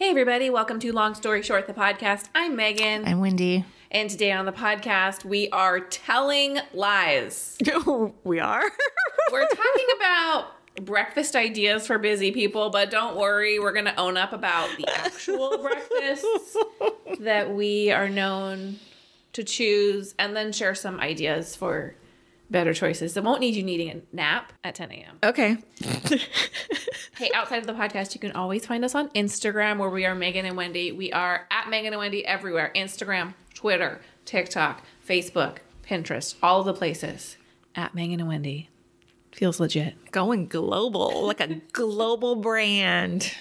Hey, everybody, welcome to Long Story Short, the podcast. I'm Megan. I'm Wendy. and today on the podcast, we are telling lies. we are. We're talking about breakfast ideas for busy people, but don't worry, we're going to own up about the actual breakfasts that we are known to choose and then share some ideas for better choices that won't need you needing a nap at 10 a.m. okay. Hey, outside of the podcast, you can always find us on Instagram where we are Megan and Wendy. We are at Megan and Wendy everywhere Instagram, Twitter, TikTok, Facebook, Pinterest, all the places. At Megan and Wendy. Feels legit. Going global, like a global brand.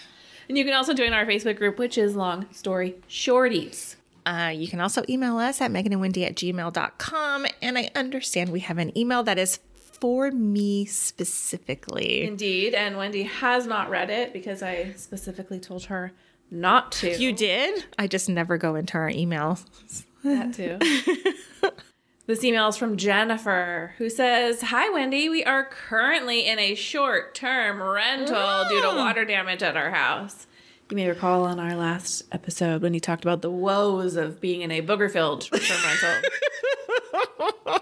And you can also join our Facebook group, which is Long Story Shorties. Uh, you can also email us at meganandwendy at gmail.com. And I understand we have an email that is for me specifically. Indeed. And Wendy has not read it because I specifically told her not to. You did? I just never go into our email. That too. this email is from Jennifer, who says, Hi, Wendy. We are currently in a short term rental due to water damage at our house. You may recall on our last episode when he talked about the woes of being in a booger filled term rental.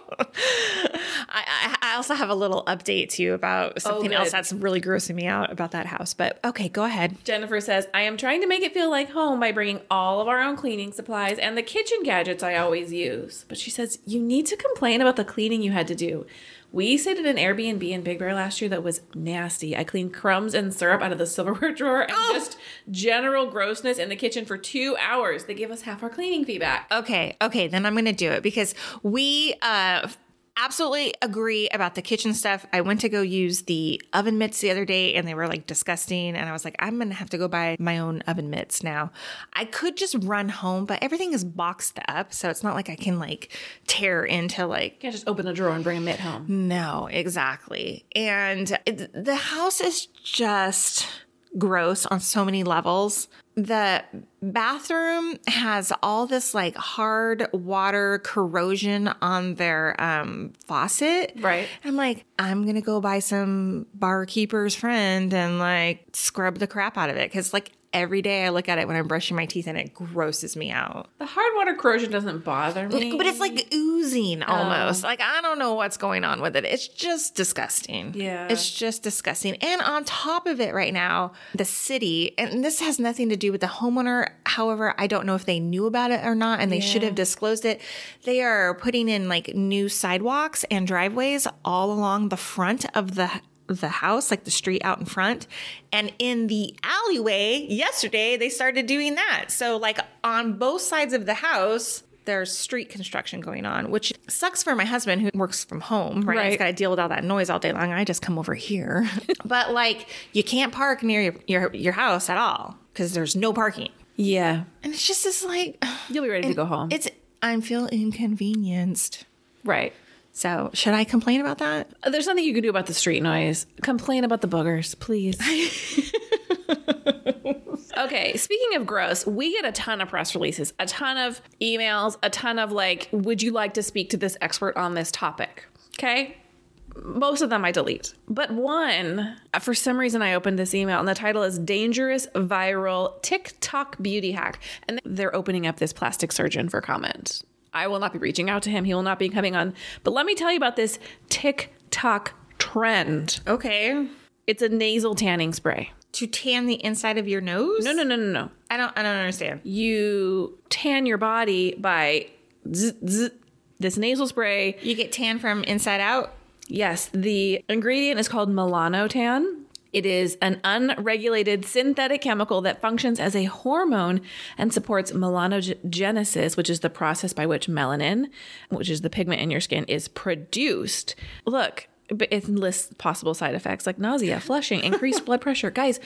I, I, I also have a little update to you about oh, something else that's really grossing me out about that house. But okay, go ahead. Jennifer says, I am trying to make it feel like home by bringing all of our own cleaning supplies and the kitchen gadgets I always use. But she says, You need to complain about the cleaning you had to do. We stayed at an Airbnb in Big Bear last year that was nasty. I cleaned crumbs and syrup out of the silverware drawer and just general grossness in the kitchen for two hours. They gave us half our cleaning fee back. Okay, okay, then I'm going to do it because we uh absolutely agree about the kitchen stuff. I went to go use the oven mitts the other day and they were like disgusting and I was like I'm going to have to go buy my own oven mitts now. I could just run home, but everything is boxed up, so it's not like I can like tear into like You can't just open a drawer and bring a mitt home. no, exactly. And it, the house is just gross on so many levels. The bathroom has all this like hard water corrosion on their um, faucet. Right. I'm like, I'm going to go buy some barkeeper's friend and like scrub the crap out of it. Cause like every day I look at it when I'm brushing my teeth and it grosses me out. The hard water corrosion doesn't bother me. But it's like oozing oh. almost. Like I don't know what's going on with it. It's just disgusting. Yeah. It's just disgusting. And on top of it right now, the city, and this has nothing to do with the homeowner. However, I don't know if they knew about it or not and they should have disclosed it. They are putting in like new sidewalks and driveways all along the front of the the house, like the street out in front. And in the alleyway yesterday, they started doing that. So, like on both sides of the house, there's street construction going on, which sucks for my husband who works from home, right? He's Right. got to deal with all that noise all day long. I just come over here. but like, you can't park near your, your, your house at all because there's no parking. yeah. And it's just this like, You'll be ready to go home. it's, I'm feel inconvenienced. right. So, should I complain about that? Uh, there's nothing you can do about the street noise. Complain about the boogers, please. okay, speaking of gross, we get a ton of press releases, a ton of emails, a ton of like, would you like to speak to this expert on this topic? Okay. Most of them I delete. But one, uh, for some reason, I opened this email and the title is Dangerous Viral TikTok Beauty Hack. And they're opening up this plastic surgeon for comment. I will not be reaching out to him. He will not be coming on. But let me tell you about this TikTok trend. Okay. It's a nasal tanning spray. To tan the inside of your nose? No, no, no, no, no. I don't I don't understand. You tan your body by zzz, zzz, this nasal spray. You get tan from inside out? Yes, the ingredient is called melanotan. It is an unregulated synthetic chemical that functions as a hormone and supports melanogenesis, which is the process by which melanin, which is the pigment in your skin, is produced. Look, it lists possible side effects like nausea, flushing, increased blood pressure. Guys,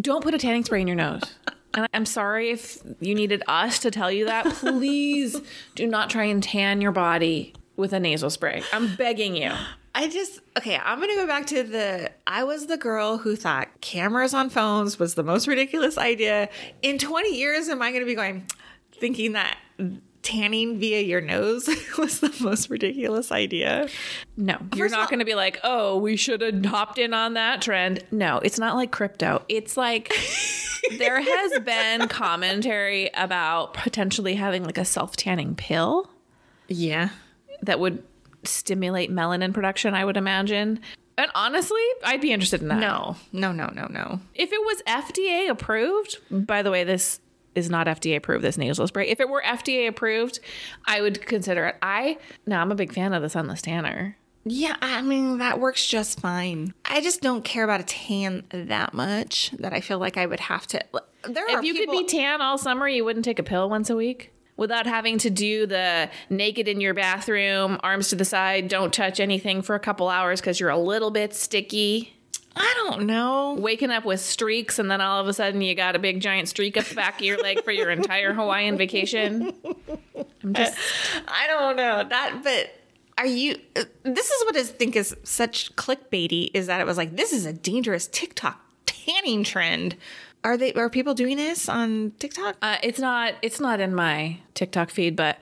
don't put a tanning spray in your nose. And I'm sorry if you needed us to tell you that. Please do not try and tan your body with a nasal spray. I'm begging you. I just okay, I'm gonna go back to the I was the girl who thought cameras on phones was the most ridiculous idea. In 20 years, am I gonna be going thinking that tanning via your nose was the most ridiculous idea? No, you're not going to be like, oh, we should have hopped in on that trend. No, it's not like crypto. It's like there has been commentary about potentially having like a self tanning pill Yeah. that would stimulate melanin production, I would imagine. And honestly, I'd be interested in that. No, no, no, no, no. If it was FDA approved, by the way, this is not FDA approved, this nasal spray. If it were FDA approved, I would consider it. I, no, I'm a big fan of the Sunless Tanner. Yeah, I mean, that works just fine. I just don't care about a tan that much that I feel like I would have to. There are If you people, could be tan all summer, you wouldn't take a pill once a week without having to do the naked in your bathroom, arms to the side, don't touch anything for a couple hours because you're a little bit sticky. I don't know. Waking up with streaks, and then all of a sudden you got a big giant streak up the back of your leg for your entire Hawaiian vacation. I'm just I don't know that, but are you? uh, This is what I think is such clickbaity is that it was like this is a dangerous TikTok tanning trend. Are they? Are people doing this on TikTok? Uh, it's not. It's not in my TikTok feed, but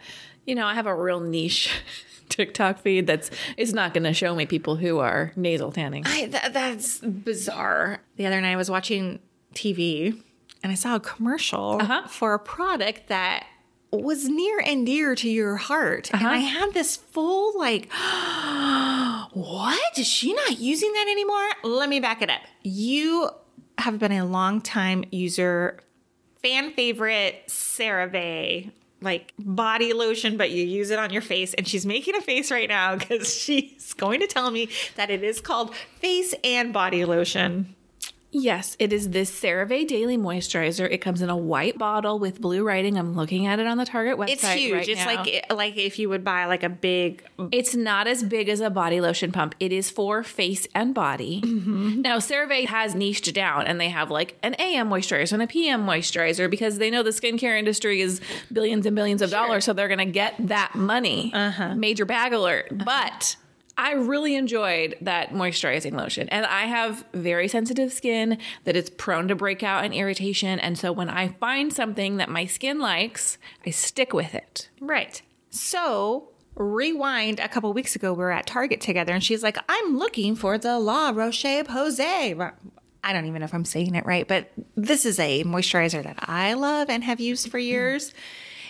you know, I have a real niche TikTok feed that's. It's not going to show me people who are nasal tanning. I, that, that's bizarre. The other night I was watching TV and I saw a commercial Uh-huh. for a product that was near and dear to your heart. And I had this full like, what? Is she not using that anymore? Let me back it up. You have been a long time user, fan favorite CeraVe like body lotion, but you use it on your face. And she's making a face right now because she's going to tell me that it is called face and body lotion. Yes, it is this CeraVe Daily Moisturizer. It comes in a white bottle with blue writing. I'm looking at it on the Target website. It's huge. right it's now. like like if you would buy like a big It's not as big as a body lotion pump. It is for face and body. Mm-hmm. Now, CeraVe has niched down and they have like an AM moisturizer and a PM moisturizer because they know the skincare industry is billions and billions of dollars. So they're going to get that money. Uh-huh. Major bag alert. But I really enjoyed that moisturizing lotion. And I have very sensitive skin that is prone to breakout and irritation. And so when I find something that my skin likes, I stick with it. right. So rewind a couple weeks ago, we were at Target together, and she's like, "I'm looking for the La Roche Posay." I don't even know if I'm saying it right, but this is a moisturizer that I love and have used for years.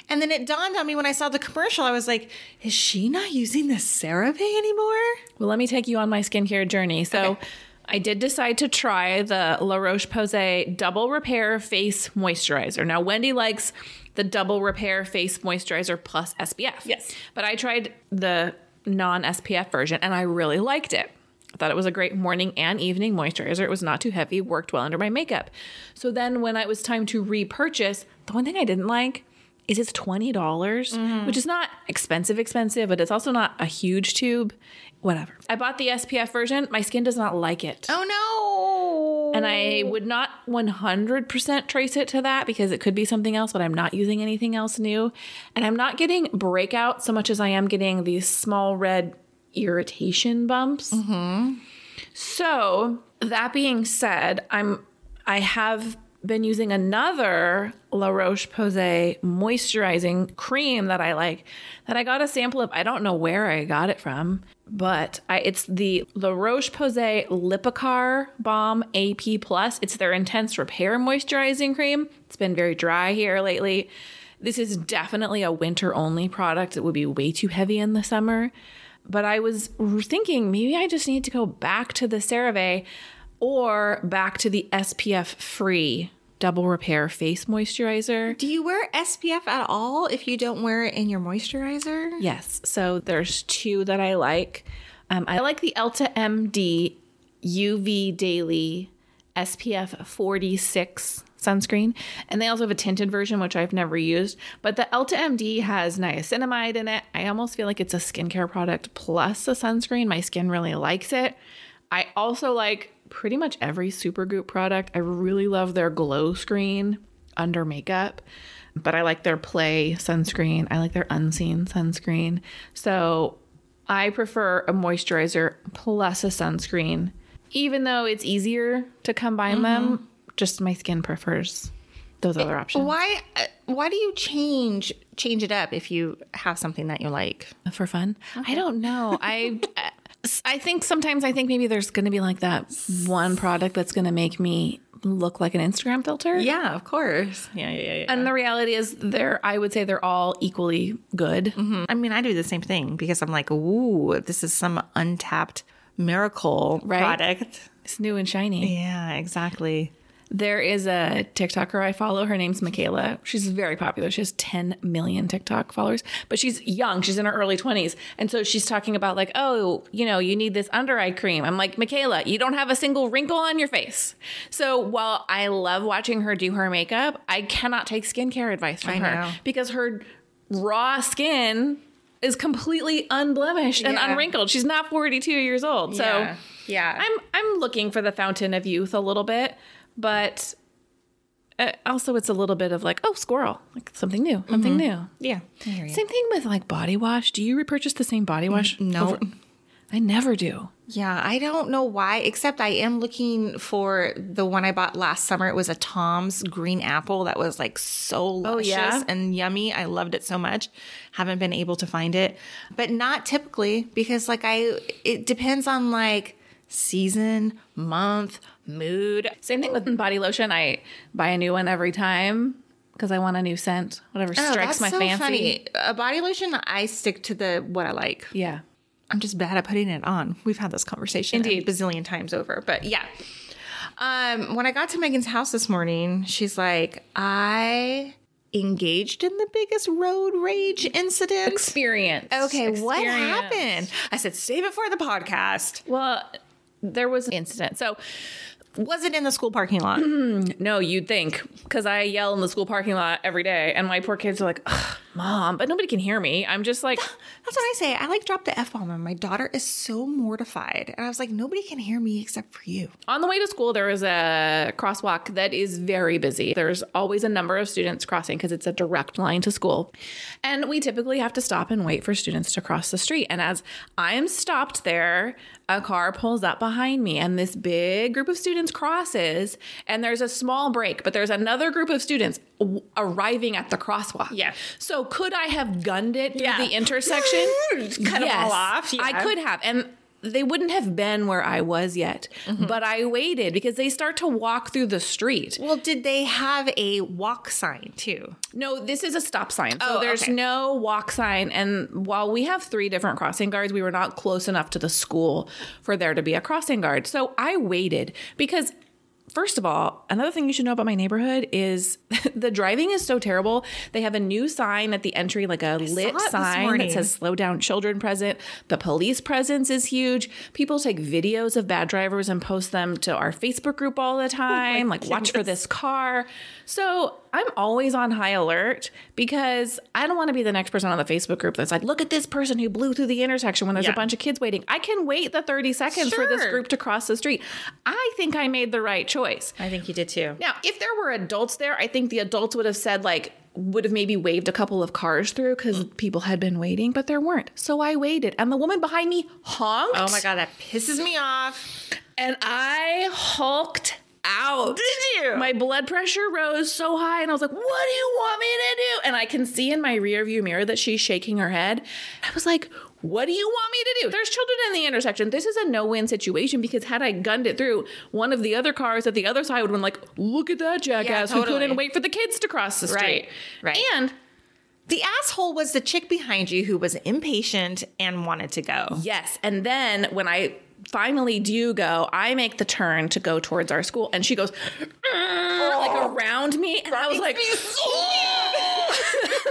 And then it dawned on me when I saw the commercial, I was like, is she not using the CeraVe anymore? Well, let me take you on my skincare journey. So, Okay. I did decide to try the La Roche Posay Double Repair Face Moisturizer. Now, Wendy likes the Double Repair Face Moisturizer plus SPF. Yes. But I tried the non SPF version and I really liked it. I thought it was a great morning and evening moisturizer. It was not too heavy, worked well under my makeup. So then when it was time to repurchase, the one thing I didn't like is it's $20, dollars mm-hmm. which is not expensive, expensive, but it's also not a huge tube. Whatever. I bought the SPF version. My skin does not like it. Oh no. And I would not 100% trace it to that because it could be something else, but I'm not using anything else new. And I'm not getting breakout so much as I am getting these small red irritation bumps. Mm-hmm. So, that being said, I'm I have been using another La Roche Posay moisturizing cream that I like that I got a sample of. I don't know where I got it from, but I, it's the La Roche Posay Lipicar Balm AP Plus. It's their intense repair moisturizing cream. It's been very dry here lately. This is definitely a winter only product. It would be way too heavy in the summer. But I was thinking maybe I just need to go back to the CeraVe or back to the SPF free double repair face moisturizer. Do you wear SPF at all if you don't wear it in your moisturizer? Yes. So there's two that I like. Um, I like the EltaMD UV Daily SPF 46 sunscreen. And they also have a tinted version, which I've never used. But the EltaMD has niacinamide in it. I almost feel like it's a skincare product plus a sunscreen. My skin really likes it. I also like pretty much every Supergoop product. I really love their glow screen under makeup, but I like their play sunscreen. I like their unseen sunscreen. So I prefer a moisturizer plus a sunscreen, even though it's easier to combine them. Just my skin prefers those other options Why uh, why do you change change it up if you have something that you like? for fun. I don't know. I I think sometimes I think maybe there's going to be like that one product that's going to make me look like an Instagram filter. Yeah, of course. Yeah, yeah, yeah. And the reality is they're I would say they're all equally good. Mm-hmm. I mean, I do the same thing because I'm like, ooh, this is some untapped miracle Right. product. It's new and shiny. Yeah, exactly. There is a TikToker I follow. Her name's Michaela. She's very popular. She has 10 million TikTok followers, but she's young. She's in her early 20s. And so she's talking about, like, oh, you know, you need this under eye cream. I'm like, Michaela, you don't have a single wrinkle on your face. So while I love watching her do her makeup, I cannot take skincare advice from her because her raw skin is completely unblemished and unwrinkled. She's not 42 years old. So yeah. yeah. I'm I'm looking for the fountain of youth a little bit, but uh, also it's a little bit of like, oh, squirrel, like something new, something new. yeah. I hear you. Same thing with like body wash. Do you repurchase the same body wash? no. over- I never do. Yeah, I don't know why, except I am looking for the one I bought last summer. It was a Tom's green apple that was like so luscious yeah? and yummy. I loved it so much. Haven't been able to find it, but not typically because like I, it depends on like season, month, mood. Same thing with body lotion. I buy a new one every time because I want a new scent, whatever Oh, strikes my so fancy. funny. A body lotion, I stick to the what I like. Yeah. I'm just bad at putting it on. We've had this conversation Indeed. a bazillion times over, but yeah. Um, when I got to Megan's house this morning, she's like, I engaged in the biggest road rage incident. Experience. okay, what happened? I said, save it for the podcast. Well, there was an incident. So Was it in the school parking lot? Mm-hmm. No, you'd think because I yell in the school parking lot every day, and my poor kids are like, "Mom," but nobody can hear me. I'm just like, That's what I say. I like drop the F bomb and my daughter is so mortified. And I was like, nobody can hear me except for you. on the way to school, there is a crosswalk that is very busy. There's always a number of students crossing because it's a direct line to school, and we typically have to stop and wait for students to cross the street. And as I am stopped there, a car pulls up behind me, and this big group of students crosses, and there's a small break, but there's another group of students w- arriving at the crosswalk. Yeah. So could I have gunned it through Yeah. the intersection? Cut 'em all off, I could have. And they wouldn't have been where I was yet. Mm-hmm. But I waited because they start to walk through the street. Well, did they have a walk sign too? No, this is a stop sign. So Oh, there's okay. no walk sign. And while we have three different crossing guards, we were not close enough to the school for there to be a crossing guard. So I waited because. First of all, another thing you should know about my neighborhood is the driving is so terrible. They have a new sign at the entry, like a lit sign that says slow down children present. The police presence is huge. People take videos of bad drivers and post them to our Facebook group all the time, like watch for this car. So I'm always on high alert because I don't want to be the next person on the Facebook group that's like, look at this person who blew through the intersection when there's Yeah. a bunch of kids waiting. I can wait the 30 seconds for this group to cross the street. I think I made the right choice. I think you did too. Now, if there were adults there, I think the adults would have said, like, would have maybe waved a couple of cars through because people had been waiting, but there weren't. So I waited, and the woman behind me honked. Oh my god, that pisses me off. And I hulked out. Did you? My blood pressure rose so high, and I was like, What do you want me to do? And I can see in my rear view mirror that she's shaking her head. I was like, What do you want me to do? There's children in the intersection. This is a no win situation because had I gunned it through, one of the other cars at the other side would have been like, Look at that jackass who totally. couldn't wait for the kids to cross the street. Right, right. And The asshole was the chick behind you who was impatient and wanted to go. Yes. And then when I finally do go, I make the turn to go towards our school, and she goes like oh, around me, and I was like,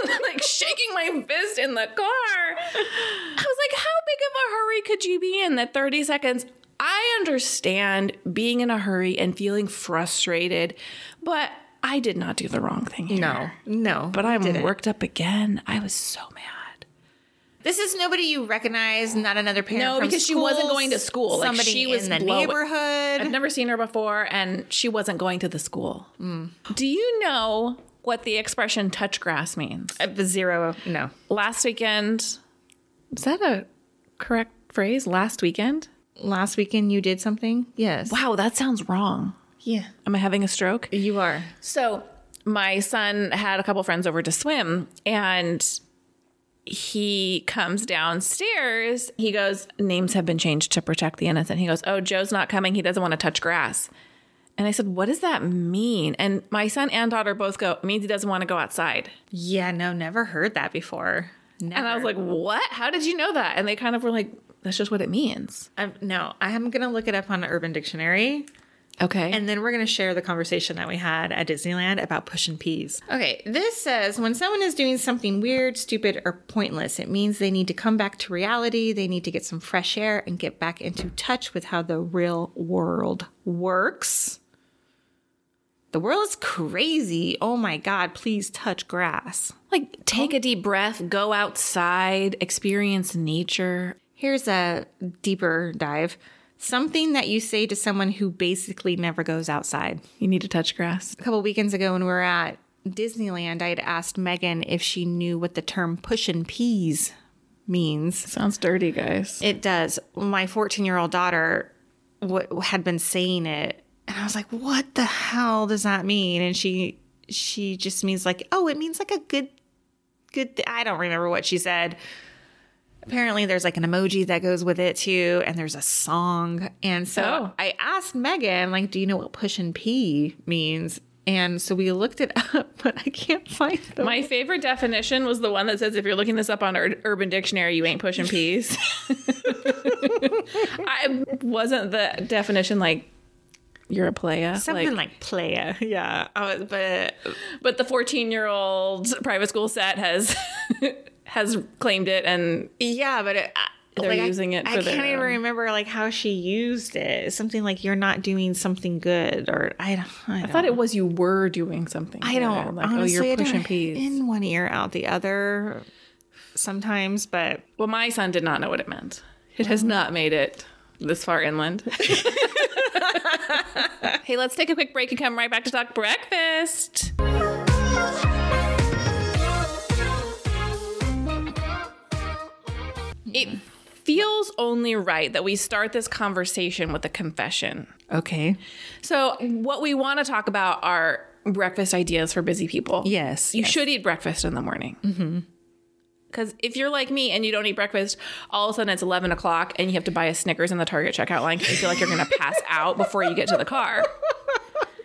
like shaking my fist in the car. I was like, how big of a hurry could you be in that 30 seconds? I understand being in a hurry and feeling frustrated, but I did not do the wrong thing here. No, no. But I'm didn't. worked up again. I was so mad. This is nobody you recognize, not another parent. No, because she wasn't going to school. Like, Somebody she was in the neighborhood. I've never seen her before, and she wasn't going to the school. Mm. Do you know what the expression touch grass means? Uh, zero. No. Last weekend, is that a correct phrase? Last weekend? Last weekend you did something. Yes. Wow, that sounds wrong. Yeah. Am I having a stroke? You are. So, my son had a couple friends over to swim, and he comes downstairs. He goes, Names have been changed to protect the innocent. He goes, Oh, Joe's not coming. He doesn't want to touch grass. And I said, What does that mean? And my son and daughter both go, It means he doesn't want to go outside. Yeah, no, never heard that before. Never. And I was like, What? How did you know that? And they kind of were like, That's just what it means. No, I'm gonna look it up on Urban Dictionary. Okay. And then we're going to share the conversation that we had at Disneyland about pushing peas. Okay, this says when someone is doing something weird, stupid, or pointless, it means they need to come back to reality. They need to get some fresh air and get back into touch with how the real world works. The world is crazy. Oh my God, please touch grass. like, take a deep breath, go outside, experience nature. Here's a deeper dive something that you say to someone who basically never goes outside. You need to touch grass. a couple weekends ago when we were at Disneyland, I had asked Megan if she knew what the term pushin' peas means. Sounds dirty, guys. It does. My 14 year old daughter w- had been saying it, and I was like, "What the hell does that mean?" And she she just means like, "Oh, it means like a good good." Th-. I don't remember what she said. Apparently, there's like an emoji that goes with it too, and there's a song. And so Oh. I asked Megan, like, "Do you know what push and pee means?" And so we looked it up, but I can't find the My favorite definition was the one that says if you're looking this up on Ur- Urban Dictionary, you ain't pushing peas. I wasn't the definition like you're a playa. something like, like, playa, yeah. Oh, but but the 14 year old private school set has has claimed it and Yeah, but it, I- They're like, using it I, for their can't even own. Um, remember like how she used it. Something like you're not doing something good, or I don't. I, I don't, thought it was you were doing something. I don't. good. like oh, honestly, oh you're pushing peas. in one ear, out the other. Sometimes, but well, my son did not know what it meant. It has mm-hmm. not made it this far inland. hey, let's take a quick break and come right back to talk breakfast. It feels only right that we start this conversation with a confession. okay. So, what we want to talk about are breakfast ideas for busy people. Yes, You yes. should eat breakfast in the morning. Mm-hmm. Because if you're like me and you don't eat breakfast, all of a sudden it's 11 o'clock and you have to buy a Snickers in the Target checkout line because you feel like you're going to pass out before you get to the car.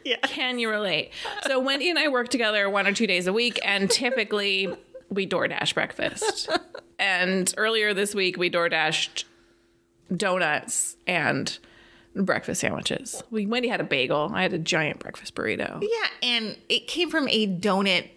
Yeah. Can you relate? So, Wendy and I work together one or two days a week, and typically we DoorDash breakfast. And earlier this week, we DoorDashed donuts and breakfast sandwiches. We Wendy had a bagel. I had a giant breakfast burrito. Yeah, and it came from a donut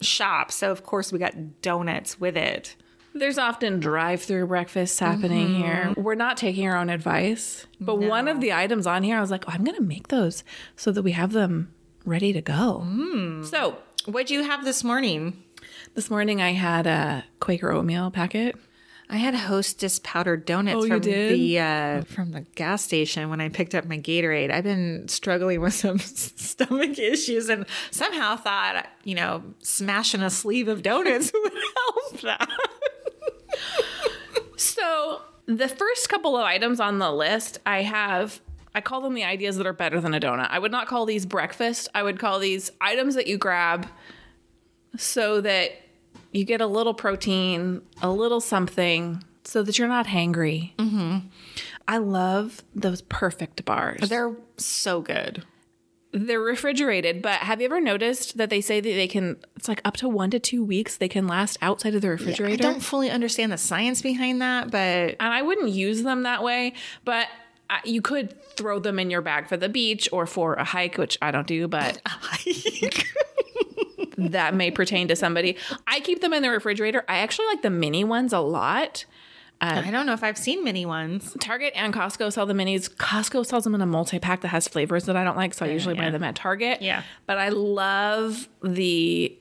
shop, so of course we got donuts with it. There's often drive-through breakfasts happening mm-hmm. here. We're not taking our own advice, but one of the items on here, I was like, oh, I'm going to make those so that we have them ready to go. Mm. So What'd you have this morning? this morning I had a Quaker oatmeal packet. I had Hostess powdered donuts Oh, you from the uh, from the gas station when I picked up my Gatorade. I've been struggling with some stomach issues, and somehow thought you know smashing a sleeve of donuts would help that. So the first couple of items on the list, I have. I call them the ideas that are better than a donut. I would not call these breakfast. I would call these items that you grab so that you get a little protein, a little something, so that you're not hangry. Mm-hmm. I love those perfect bars. They're so good. They're refrigerated, but have you ever noticed that they say that they can, it's like up to one to two weeks, they can last outside of the refrigerator. I don't fully understand the science behind that, but and I wouldn't use them that way, but you could throw them in your bag for the beach or for a hike, which I don't do, but that may pertain to somebody. I keep them in the refrigerator. I actually like the mini ones a lot. Um, I don't know if I've seen mini ones. Target and Costco sell the minis. Costco sells them in a multi pack that has flavors that I don't like, so I usually buy them at Target. Yeah. But I love the,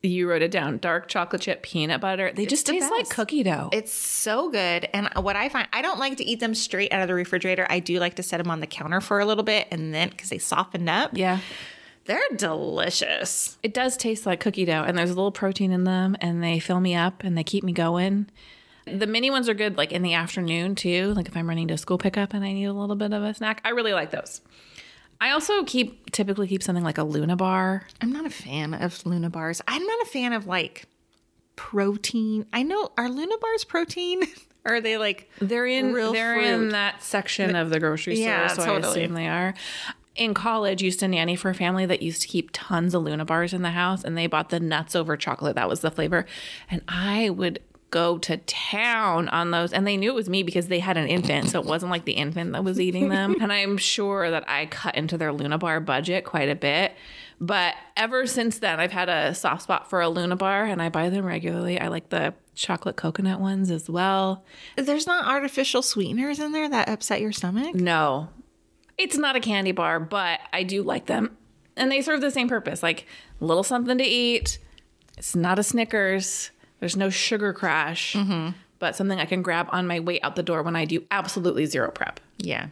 you wrote it down, dark chocolate chip peanut butter. They just taste like cookie dough. It's so good. And what I find, I don't like to eat them straight out of the refrigerator. I do like to set them on the counter for a little bit and then because they soften up. yeah. They're delicious. It does taste like cookie dough, and there's a little protein in them, and they fill me up and they keep me going. The mini ones are good, like in the afternoon too. Like if I'm running to school pickup and I need a little bit of a snack, I really like those. I also keep typically keep something like a Luna bar. I'm not a fan of Luna bars. I'm not a fan of like protein. I know, are Luna bars protein? are they like, They're in Real they're in that section of the grocery store, Yeah, so totally. I assume they are. In college used to nanny for a family that used to keep tons of Luna bars in the house and they bought the nuts over chocolate. That was the flavor. And I would go to town on those and they knew it was me because they had an infant so it wasn't like the infant that was eating them and i'm sure that i cut into their luna bar budget quite a bit but ever since then i've had a soft spot for a luna bar and i buy them regularly i like the chocolate coconut ones as well There's not artificial sweeteners in there that upset your stomach. no it's not a candy bar but i do like them and they serve the same purpose like a little something to eat it's not a snickers there's no sugar crash but something i can grab on my way out the door when i do absolutely zero prep Yeah.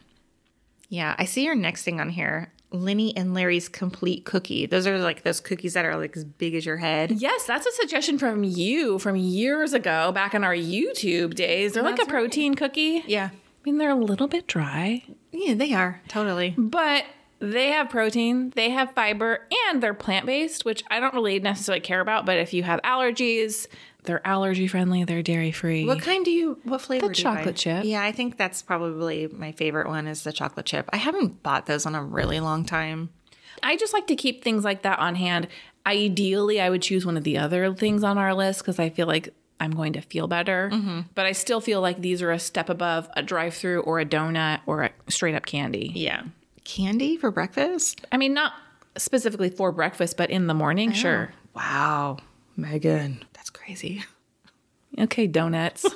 Yeah. I see your next thing on here. Lenny and Larry's complete cookie. Those are like those cookies that are like as big as your head. Yes, that's a suggestion from you from years ago, back in our YouTube days. They're like a That's right. protein cookie. Yeah. I mean, they're a little bit dry, Yeah, they are. Totally. but they have protein, they have fiber, and they're plant based, which I don't really necessarily care about. But if you have allergies, they're allergy friendly, they're dairy free. What kind do you what flavor The do you buy? chocolate chip. Yeah, I think that's probably my favorite one is the chocolate chip. I haven't bought those in a really long time. I just like to keep things like that on hand. Ideally, I would choose one of the other things on our list because I feel like I'm going to feel better. Mm-hmm. But I still feel like these are a step above a drive through or a donut or a straight up candy. Yeah. Candy for breakfast? I mean, not specifically for breakfast, but in the morning, sure. Wow. Megan. That's crazy. Okay, donuts.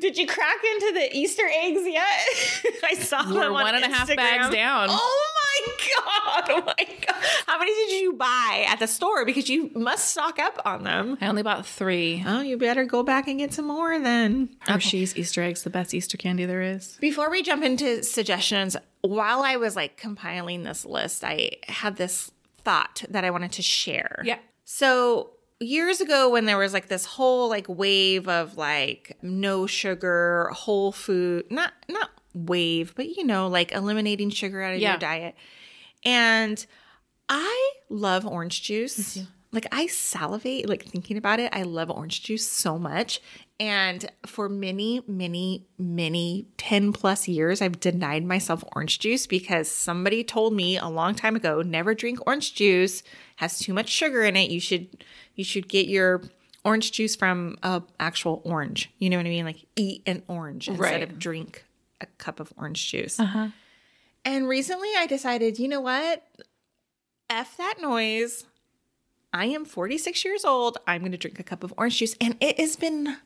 Did you crack into the Easter eggs yet? I saw We're them on one and a half Instagram. bags down. Oh my god! Oh my god! How many did you buy at the store? Because you must stock up on them. I only bought three. Oh, you better go back and get some more then. Hershey's Easter eggs, the best Easter candy there is. Before we jump into suggestions, while I was like compiling this list, I had this thought that I wanted to share. Yeah. So years ago when there was like this whole like wave of like no sugar, whole food, not not wave, but you know, like eliminating sugar out of Yeah. your diet. And I love orange juice. Like I salivate like thinking about it. I love orange juice so much. And for many, many, many 10 plus years, I've denied myself orange juice because somebody told me a long time ago, never drink orange juice, has too much sugar in it. You should you should get your orange juice from a actual orange. You know what I mean? Like eat an orange instead Right. of drink a cup of orange juice. Uh-huh. And recently I decided, you know what? F that noise. I am 46 years old. I'm going to drink a cup of orange juice. And it has been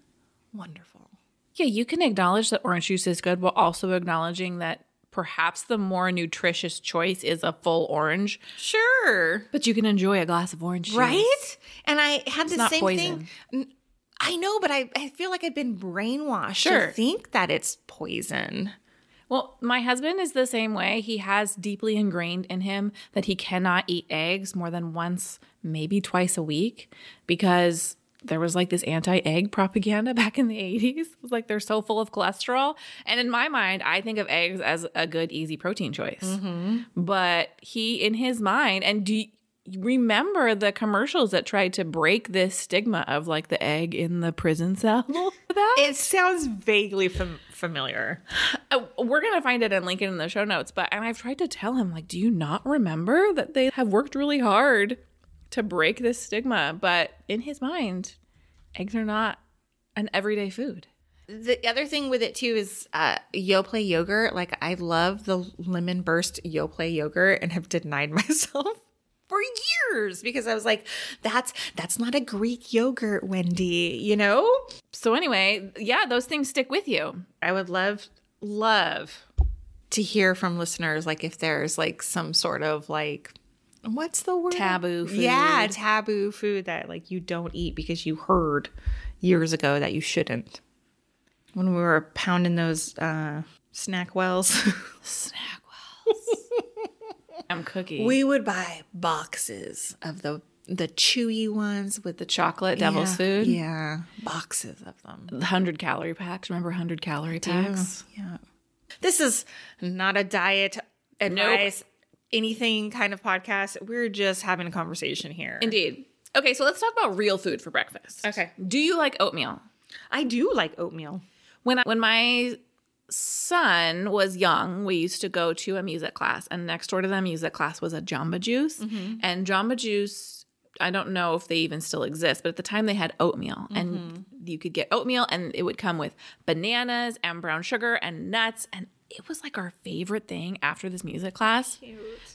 wonderful. Yeah, you can acknowledge that orange juice is good while also acknowledging that perhaps the more nutritious choice is a full orange, Sure. but you can enjoy a glass of orange juice. Right? And I had the not same poison. thing. I know, but I, I feel like I've been brainwashed Sure. to think that it's poison. Well, my husband is the same way. He has deeply ingrained in him that he cannot eat eggs more than once, maybe twice a week, because there was like this anti egg propaganda back in the 80s. It was like they're so full of cholesterol. And in my mind, I think of eggs as a good, easy protein choice. But he, in his mind, and do you remember the commercials that tried to break this stigma of like the egg in the prison cell? that? It sounds vaguely fam- familiar. Uh, we're gonna find it and link it in the show notes but and i've tried to tell him like do you not remember that they have worked really hard to break this stigma but in his mind eggs are not an everyday food The other thing with it too is uh, Yoplait yogurt. Like I love the lemon burst Yoplait yogurt and have denied myself for years because I was like, that's that's not a Greek yogurt, Wendy. You know. so anyway yeah those things stick with you I would love love to hear from listeners like if there's like some sort of like what's the word? Taboo food. yeah taboo food that like you don't eat because you heard years ago that you shouldn't. When we were pounding those uh SnackWells. Snack wells. I'm cookie. We would buy boxes of the the chewy ones with the chocolate devil's yeah, food. Yeah. Boxes of them. 100 calorie packs. Remember 100 calorie packs? Yeah. This is not a diet advice, anything kind of podcast. We're just having a conversation here. indeed okay so let's talk about real food for breakfast Okay. do you like oatmeal I do like oatmeal. when I, when my son was young, we used to go to a music class, and next door to the music class was a Jamba Juice. Mm-hmm. And Jamba Juice, I don't know if they even still exist, but at the time they had oatmeal, and mm-hmm. you could get oatmeal, and it would come with bananas and brown sugar and nuts. And it was like our favorite thing after this music class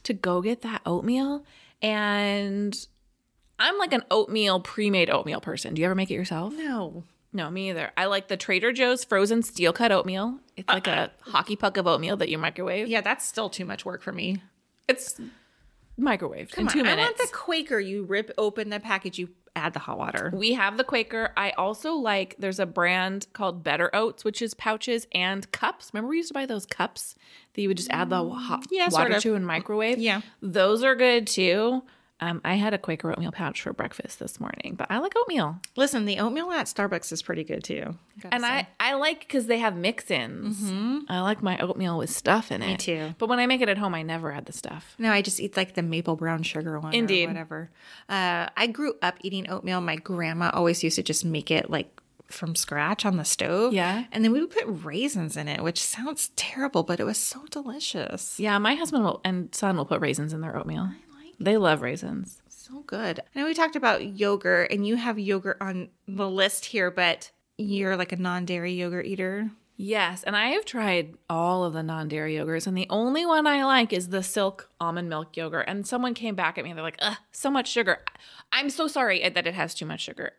to go get that oatmeal. And I'm like an oatmeal, pre made oatmeal person. Do you ever make it yourself? No. No, me either. I like the Trader Joe's frozen steel cut oatmeal. It's like a uh-uh. hockey puck of oatmeal that you microwave. Yeah, that's still too much work for me. It's microwaved in Come two on, minutes. I want the Quaker. You rip open the package, you add the hot water. we have the Quaker. I also like there's a brand called Better Oats, which is pouches and cups. Remember we used to buy those cups that you would just add the hot Mm, yeah, sort water of. to and microwave? Yeah. Those are good too. Um, I had a Quaker oatmeal pouch for breakfast this morning, but I like oatmeal. Listen, the oatmeal at Starbucks is pretty good too. And say. I, I like because they have mix-ins. I like my oatmeal with stuff in it. Mm-hmm. Me too. But when I make it at home, I never add the stuff. No, I just eat like the maple brown sugar one Indeed. or whatever. Uh, I grew up eating oatmeal. My grandma always used to just make it like from scratch on the stove. Yeah. And then we would put raisins in it, which sounds terrible, but it was so delicious. Yeah, my husband will, and son will put raisins in their oatmeal. They love raisins. So good. I know we talked about yogurt and you have yogurt on the list here, but you're like a non dairy yogurt eater. Yes, and I have tried all of the non-dairy yogurts, and the only one I like is the Silk almond milk yogurt. And someone came back at me, and they're like, "Ugh, so much sugar." I'm so sorry that it has too much sugar.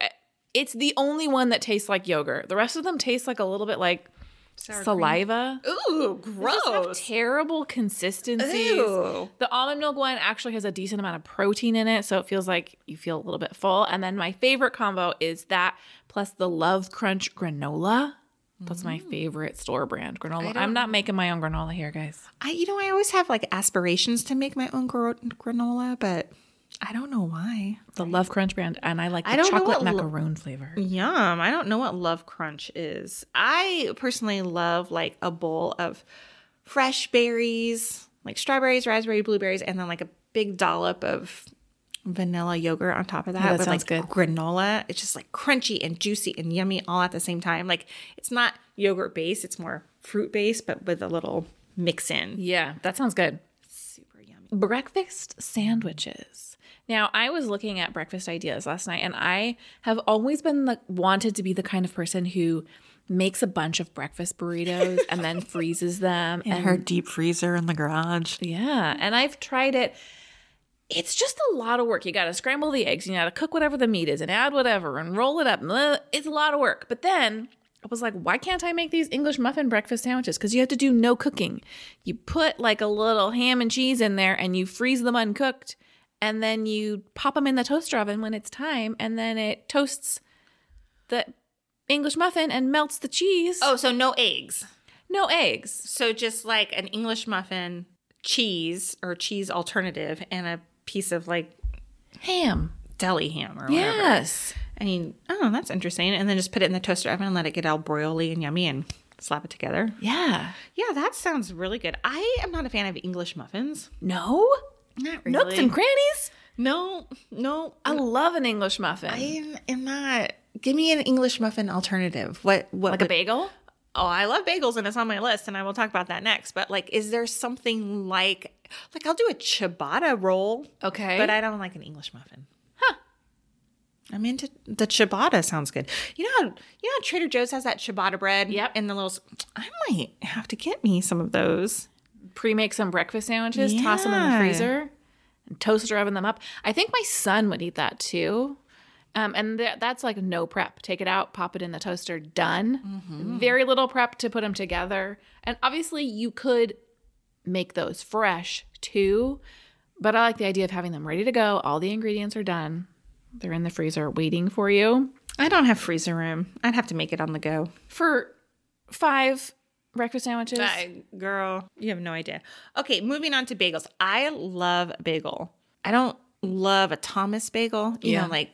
It's the only one that tastes like yogurt. The rest of them taste like a little bit like saliva. Ooh, They have gross. terrible consistencies. Ew. The almond milk one actually has a decent amount of protein in it, so it feels like you feel a little bit full. And then my favorite combo is that plus the Love Crunch granola. That's my mm. favorite store brand granola. I'm not making my own granola here, guys. I, you know, I always have like aspirations to make my own gro- granola, but I don't know why. The Love Crunch brand, and I like the I chocolate what lo- macaroon flavor. Yum. I don't know what Love Crunch is. I personally love like a bowl of fresh berries, like strawberries, raspberry, blueberries, and then like a big dollop of vanilla yogurt on top of that. that with sounds like good. granola. It's just like crunchy and juicy and yummy all at the same time. Like it's not yogurt based, it's more fruit based, but with a little mix in. Yeah, that sounds good. Super yummy. breakfast sandwiches. Now, I was looking at breakfast ideas last night, and I have always been the wanted to be the kind of person who makes a bunch of breakfast burritos and then freezes them. and Her deep freezer in the garage. yeah, and I've tried it. It's just a lot of work. You got to scramble the eggs, you got to cook whatever the meat is, and add whatever, and roll it up. It's a lot of work. But then I was like, why can't I make these English muffin breakfast sandwiches? Because you have to do no cooking. You put like a little ham and cheese in there, and you freeze them uncooked, and then you pop them in the toaster oven when it's time, and then it toasts the English muffin and melts the cheese. Oh, so no eggs. no eggs. So just like an English muffin, cheese or cheese alternative, and a piece of like Ham. deli ham or whatever. Yes. I mean, oh, that's interesting. And then just put it in the toaster oven and let it get all broily and yummy and slap it together. Yeah. Yeah, that sounds really good. I am not a fan of English muffins. No? Not really. Nooks and crannies? no, no. I love an English muffin. I am not. Give me an English muffin alternative. What? What? like a bagel? Oh, I love bagels and it's on my list, and I will talk about that next. But like, is there something like like I'll do a ciabatta roll, Okay. but I don't like an English muffin. Huh. I'm into the ciabatta. Sounds good. You know how you know how Trader Joe's has that ciabatta bread. Yep. And the little. I might have to get me some of those. Pre-make some breakfast sandwiches, toss them in the freezer, and toaster oven them up. I think my son would eat that too. Um, and th- that's like no prep. Take it out, pop it in the toaster, done. Very little prep to put them together. And obviously, you could make those fresh too. But I like the idea of having them ready to go. All the ingredients are done. They're in the freezer waiting for you I don't have freezer room. I'd have to make it on the go. for five breakfast sandwiches. I- girl, you have no idea. Okay, moving on to bagels. I love bagel. I don't love a Thomas bagel. You Yeah. know, like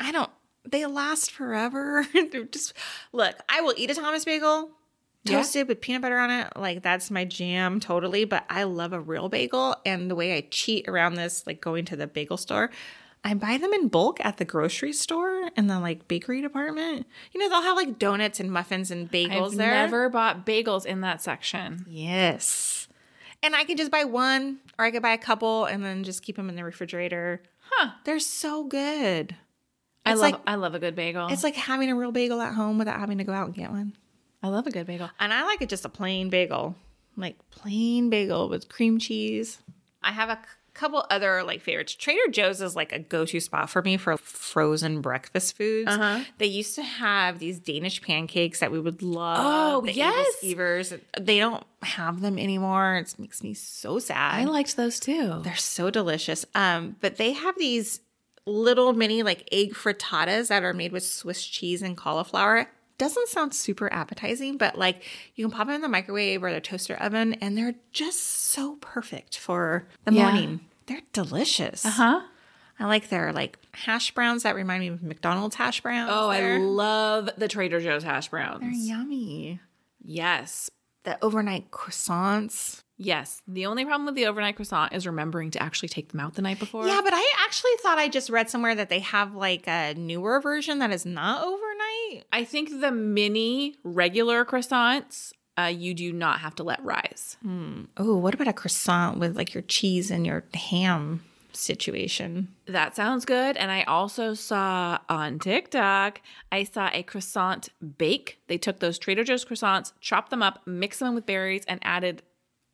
I don't. They last forever. They're just look. I will eat a Thomas bagel, Yeah. toasted with peanut butter on it. Like that's my jam, totally. But I love a real bagel, and the way I cheat around this, like going to the bagel store. I buy them in bulk at the grocery store in the like bakery department. You know, they'll have like donuts and muffins and bagels I've there. never bought bagels in that section. Yes. And I can just buy one or I could buy a couple and then just keep them in the refrigerator. Huh. They're so good. I It's love like- I love a good bagel. It's like having a real bagel at home without having to go out and get one. I love a good bagel. And I like it just a plain bagel, like plain bagel with cream cheese. I have a couple other like favorites. Trader Joe's is like a go-to spot for me for frozen breakfast foods. Uh-huh. They used to have these Danish pancakes that we would love. Oh, the yes. Evers. They don't have them anymore. It makes me so sad. I liked those too. They're so delicious. Um, but they have these little mini like egg frittatas that are made with Swiss cheese and cauliflower. Doesn't sound super appetizing, but like you can pop them in the microwave or the toaster oven, and they're just so perfect for the Yeah. morning. They're delicious. Uh huh? I like their like hash browns that remind me of McDonald's hash browns. Oh, I love the Trader Joe's hash browns. they're yummy. Yes. The overnight croissants. Yes. The only problem with the overnight croissant is remembering to actually take them out the night before. Yeah, but I actually thought I just read somewhere that they have like a newer version that is not overnight. I think the mini regular croissants, uh, you do not have to let rise. Oh, what about a croissant with like your cheese and your ham situation? That sounds good. And I also saw on TikTok, I saw a croissant bake. They took those Trader Joe's croissants, chopped them up, mixed them with berries, and added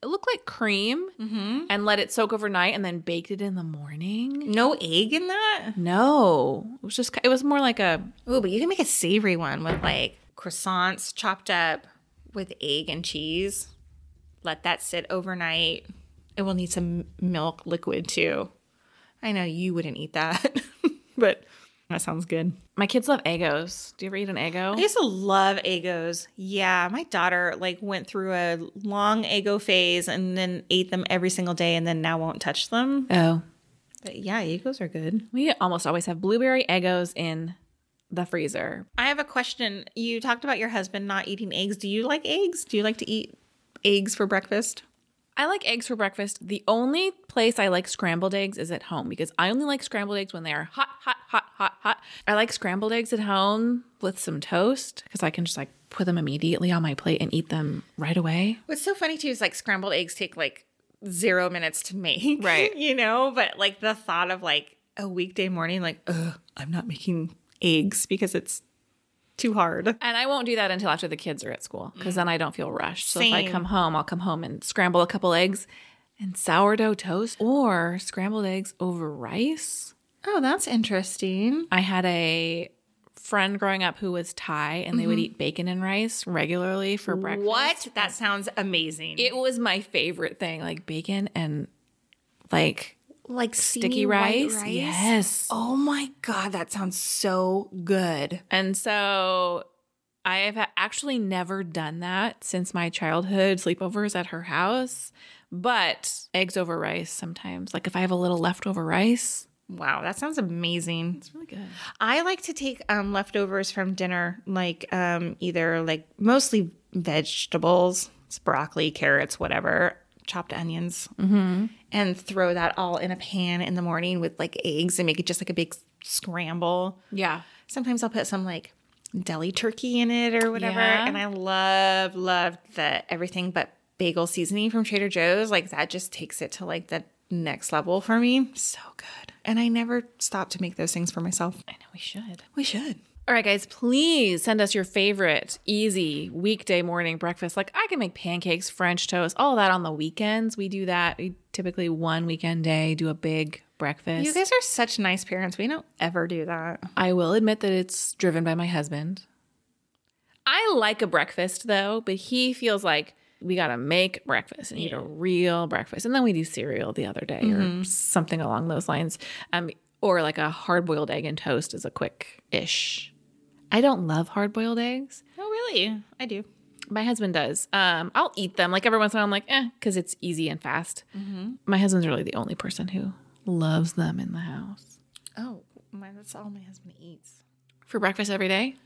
it looked like cream mm-hmm. and let it soak overnight and then baked it in the morning. No egg in that? No, it was just, it was more like a, Oh, but you can make a savory one with like croissants chopped up with egg and cheese. Let that sit overnight. It will need some milk liquid too. I know you wouldn't eat that, but that sounds good. my kids love Eggos. Do you ever eat an Eggo? I used to love Eggos. Yeah, my daughter like went through a long Eggo phase and then ate them every single day and then now won't touch them. Oh. But yeah, Eggos are good. We almost always have blueberry Eggos in the freezer. I have a question. You talked about your husband not eating eggs. Do you like eggs? Do you like to eat eggs for breakfast? I like eggs for breakfast. The only place I like scrambled eggs is at home because I only like scrambled eggs when they are hot, hot, hot, hot, hot. I like scrambled eggs at home with some toast because I can just like put them immediately on my plate and eat them right away. What's so funny too is like scrambled eggs take like zero minutes to make. Right. you know, but like the thought of like a weekday morning, like, ugh, I'm not making eggs because it's too hard. And I won't do that until after the kids are at school because then I don't feel rushed. So if I come home, I'll come home and scramble a couple eggs and sourdough toast or scrambled eggs over rice. Oh, that's interesting. I had a friend growing up who was Thai and they would mm-hmm. eat bacon and rice regularly for breakfast. What? That sounds amazing. It was my favorite thing, like bacon and like like sticky steamy white rice. Yes. Oh my god, that sounds so good. And so I have actually never done that since my childhood sleepovers at her house, but eggs over rice sometimes. Like if I have a little leftover rice, Wow, that sounds amazing. it's really good. I like to take um, leftovers from dinner, like um, either like mostly vegetables, it's broccoli, carrots, whatever, chopped onions, and throw that all in a pan in the morning with like eggs and make it just like a big scramble. Yeah. Sometimes I'll put some like deli turkey in it or whatever. Yeah. And I love, love the everything but bagel seasoning from Trader Joe's. Like that just takes it to like the next level for me. So good. And I never stop to make those things for myself. I know we should. We should. All right, guys, please send us your favorite easy weekday morning breakfast. Like I can make pancakes, French toast, all that on the weekends. We do that. We typically one weekend day do a big breakfast. You guys are such nice parents. We don't ever do that. I will admit that it's driven by my husband. I like a breakfast though, but he feels like we got to make breakfast and eat a real breakfast. And then we do cereal the other day or something along those lines. Um, or like a hard boiled egg and toast is a quick ish. I don't love hard boiled eggs. Oh, really? I do. My husband does. Um, I'll eat them like every once in a while. I'm like, eh, because it's easy and fast. My husband's really the only person who loves them in the house Oh, my, that's all my husband eats. for breakfast every day.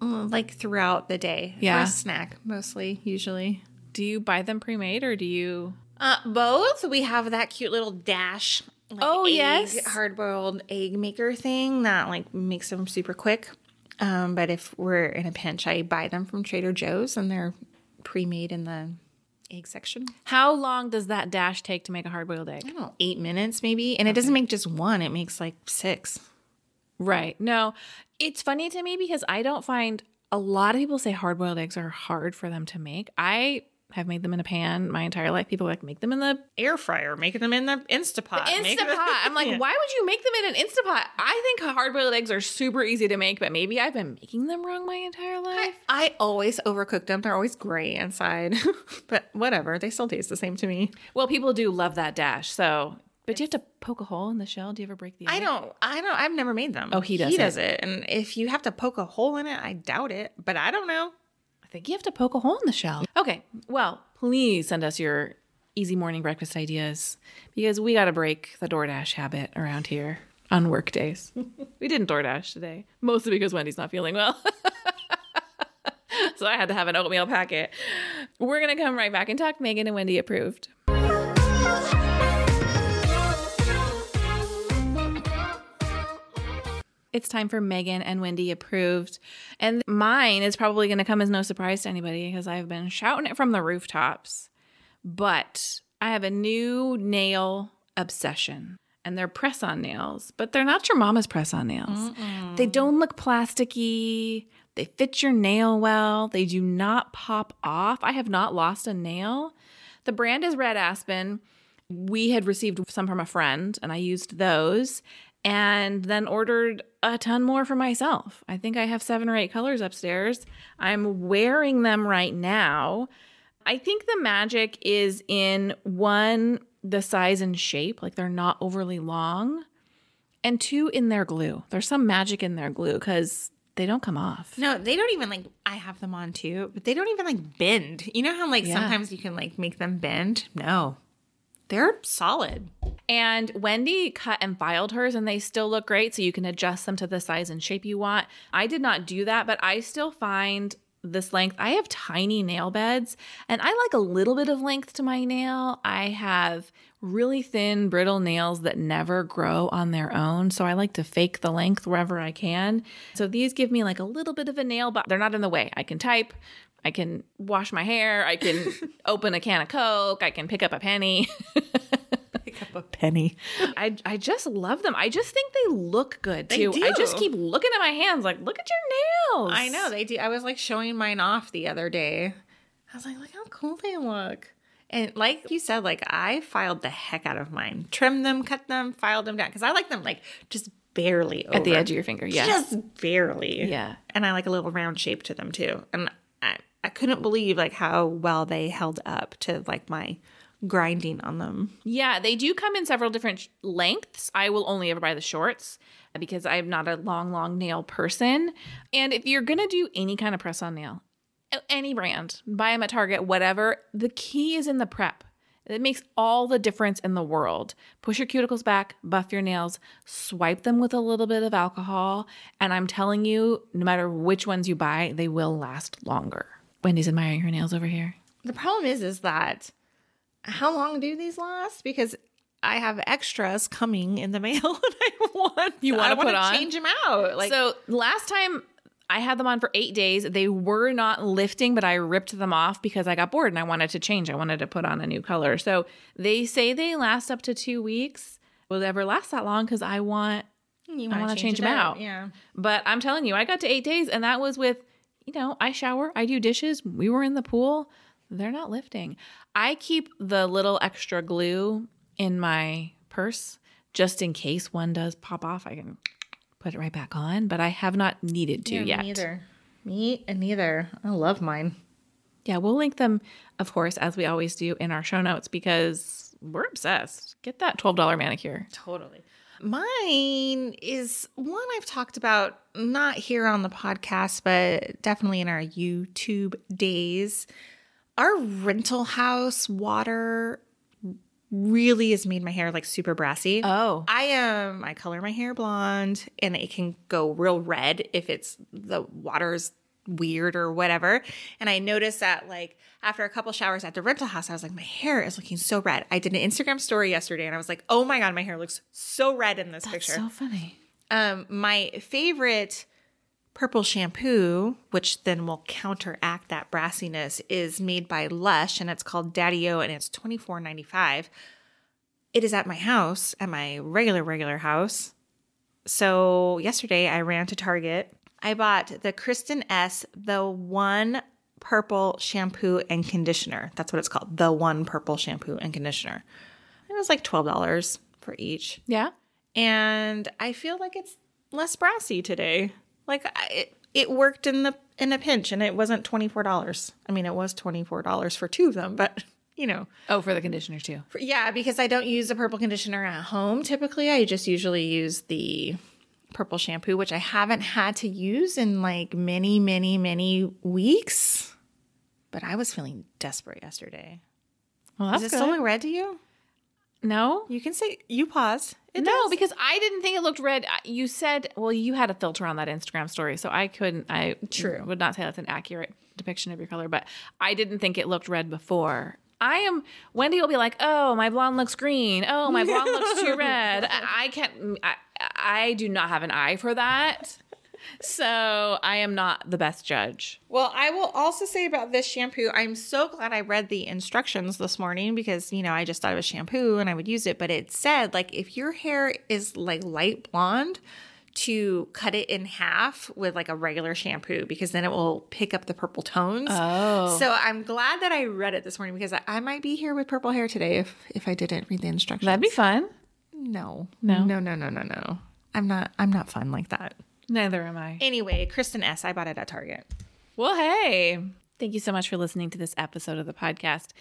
Uh, Like throughout the day. Yeah. For a snack, mostly, usually. Do you buy them pre made or do you? Uh, both. We have that cute little dash oh egg- yes. hard-boiled egg maker thing that like makes them super quick. Um, but if we're in a pinch, I buy them from Trader Joe's and they're pre-made in the egg section. How long does that dash take to make a hard boiled egg? I don't know, eight minutes maybe, and it doesn't make just one; it makes like six. Right. No, it's funny to me because I don't find a lot of people say hard boiled eggs are hard for them to make. I have made them in a pan my entire life. People like make them in the Air fryer, making them in the Instapot. Them- Instapot. I'm like, Yeah. why would you make them in an Instapot? I think hard boiled eggs are super easy to make, but maybe I've been making them wrong my entire life. I always overcook them. They're always gray inside, but whatever. They still taste the same to me. Well, people do love that dash. So, but do you have to poke a hole in the shell? Do you ever break the egg? I don't. I don't. I've never made them. Oh, he does He it. does it. And if you have to poke a hole in it, I doubt it. But I don't know. Think you have to poke a hole in the shell. Okay. Well, please send us your easy morning breakfast ideas because we got to break the DoorDash habit around here on work days. we didn't DoorDash today, mostly because Wendy's not feeling well. so I had to have an oatmeal packet. We're going to come right back and talk Megan and Wendy approved. It's time for Megan and Wendy approved. And mine is probably going to come as no surprise to anybody because I've been shouting it from the rooftops. But I have a new nail obsession. And they're press on nails, but they're not your mama's press on nails. They don't look plasticky. They fit your nail well. They do not pop off. I have not lost a nail. The brand is Red Aspen. We had received some from a friend, and I used those and then ordered a ton more for myself. I think I have seven or eight colors upstairs. I'm wearing them right now. I think the magic is in one, the size and shape, like they're not overly long, and two, in their glue. There's some magic in their glue because they don't come off. No, they don't even like. I have them on too, but they don't even like bend. You know how like Yeah. sometimes you can like make them bend? No, they're solid. And Wendy cut and filed hers, and they still look great. So you can adjust them to the size and shape you want. I did not do that, but I still find this length. I have tiny nail beds, and I like a little bit of length to my nail. I have really thin, brittle nails that never grow on their own. So I like to fake the length wherever I can. So these give me like a little bit of a nail, but they're not in the way. I can type. I can wash my hair. I can open a can of Coke. I can pick up a penny. Pick up a penny. I I just love them. I just think they look good They too. I just keep looking at my hands like, look at your nails. I know they do. I was like showing mine off the other day. I was like, look how cool they look. And like you said, like I filed the heck out of mine, trimmed them, cut them, filed them down because I like them like just barely over. At the edge of your finger, yeah. just barely. Yeah. and I like a little round shape to them too. And I couldn't believe like how well they held up to like my grinding on them. Yeah, they do come in several different lengths. I will only ever buy the shorts uh, because I'm not a long, long nail person. And if you're gonna do any kind of press on nail, any brand, buy them at Target, whatever. The key is in the prep. It makes all the difference in the world. Push your cuticles back, buff your nails, swipe them with a little bit of alcohol, and I'm telling you, no matter which ones you buy, they will last longer. Wendy's admiring her nails over here. The problem is, is that how long do these last? Because I have extras coming in the mail, and I want You I wanna put on? change them out. Like so last time I had them on for eight days. They were not lifting, but I ripped them off because I got bored and I wanted to change. I wanted to put on a new color. So they say they last up to two weeks. Will they ever last that long? Because I want, you I want to change it them out. Yeah. But I'm telling you, I got to eight days and that was with, you know, I shower, I do dishes. We were in the pool. They're not lifting. I keep the little extra glue in my purse just in case one does pop off. I can put it right back on, but I have not needed to Yeah, yet. Me neither. Me and neither. I love mine. Yeah, we'll link them, of course, as we always do in our show notes because we're obsessed. Get that $12 manicure. Totally. Mine is one I've talked about not here on the podcast, but definitely in our YouTube days. Our rental house water really has made my hair like super brassy. Oh. I am I color my hair blonde and it can go real red if it's the water's weird or whatever. And I noticed that like after a couple showers at the rental house, I was like, my hair is looking so red. I did an Instagram story yesterday and I was like, oh my God, my hair looks so red in this picture. So funny. Um, my favorite purple shampoo, which then will counteract that brassiness, is made by Lush and it's called Daddy O and it's twenty four ninety five. It is at my house, at my regular, regular house. So yesterday I ran to Target. I bought the Kristin Ess, the one purple shampoo and conditioner. That's what it's called. The one purple shampoo and conditioner. It was like $12 for each. Yeah. And I feel like it's less brassy today. Like it, it worked in the in a pinch and it wasn't $24. I mean, it was $24 for two of them, but you know. Oh, for the conditioner too. For, yeah, because I don't use a purple conditioner at home typically. I just usually use the purple shampoo, which I haven't had to use in like many, many, many weeks. But I was feeling desperate yesterday. Well, that's it good. still red to you? no. You can say you pause. It no, does. because I didn't think it looked red. You said, well, you had a filter on that Instagram story, so I couldn't. I True. would not say that's an accurate depiction of your color, but I didn't think it looked red before. I am. Wendy will be like, "Oh, my blonde looks green. Oh, my blonde looks too red." I, I can't. I, I do not have an eye for that, so I am not the best judge. Well, I will also say about this shampoo, I'm so glad I read the instructions this morning because, you know, I just thought it was shampoo and I would use it, but it said like if your hair is like light blonde, to cut it in half with like a regular shampoo because then it will pick up the purple tones. Oh. So I'm glad that I read it this morning because I, I might be here with purple hair today if if I didn't read the instructions. That'd be fun. no. No? No, no, no, no, no. I'm not I'm not fun like that. Neither am I. Anyway, Kristin Ess. I bought it at Target. Well, hey, thank you so much for listening to this episode of the podcast.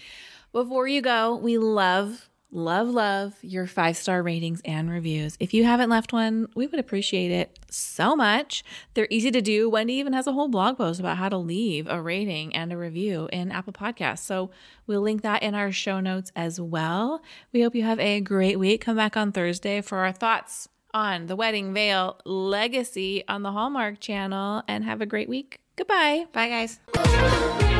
Before you go, we love, love, love your five star ratings and reviews. If you haven't left one, we would appreciate it so much. They're easy to do. Wendy even has a whole blog post about how to leave a rating and a review in Apple Podcasts. So we'll link that in our show notes as well. We hope you have a great week. Come back on Thursday for our thoughts on the wedding veil legacy on the Hallmark channel and have a great week. Goodbye. Bye guys.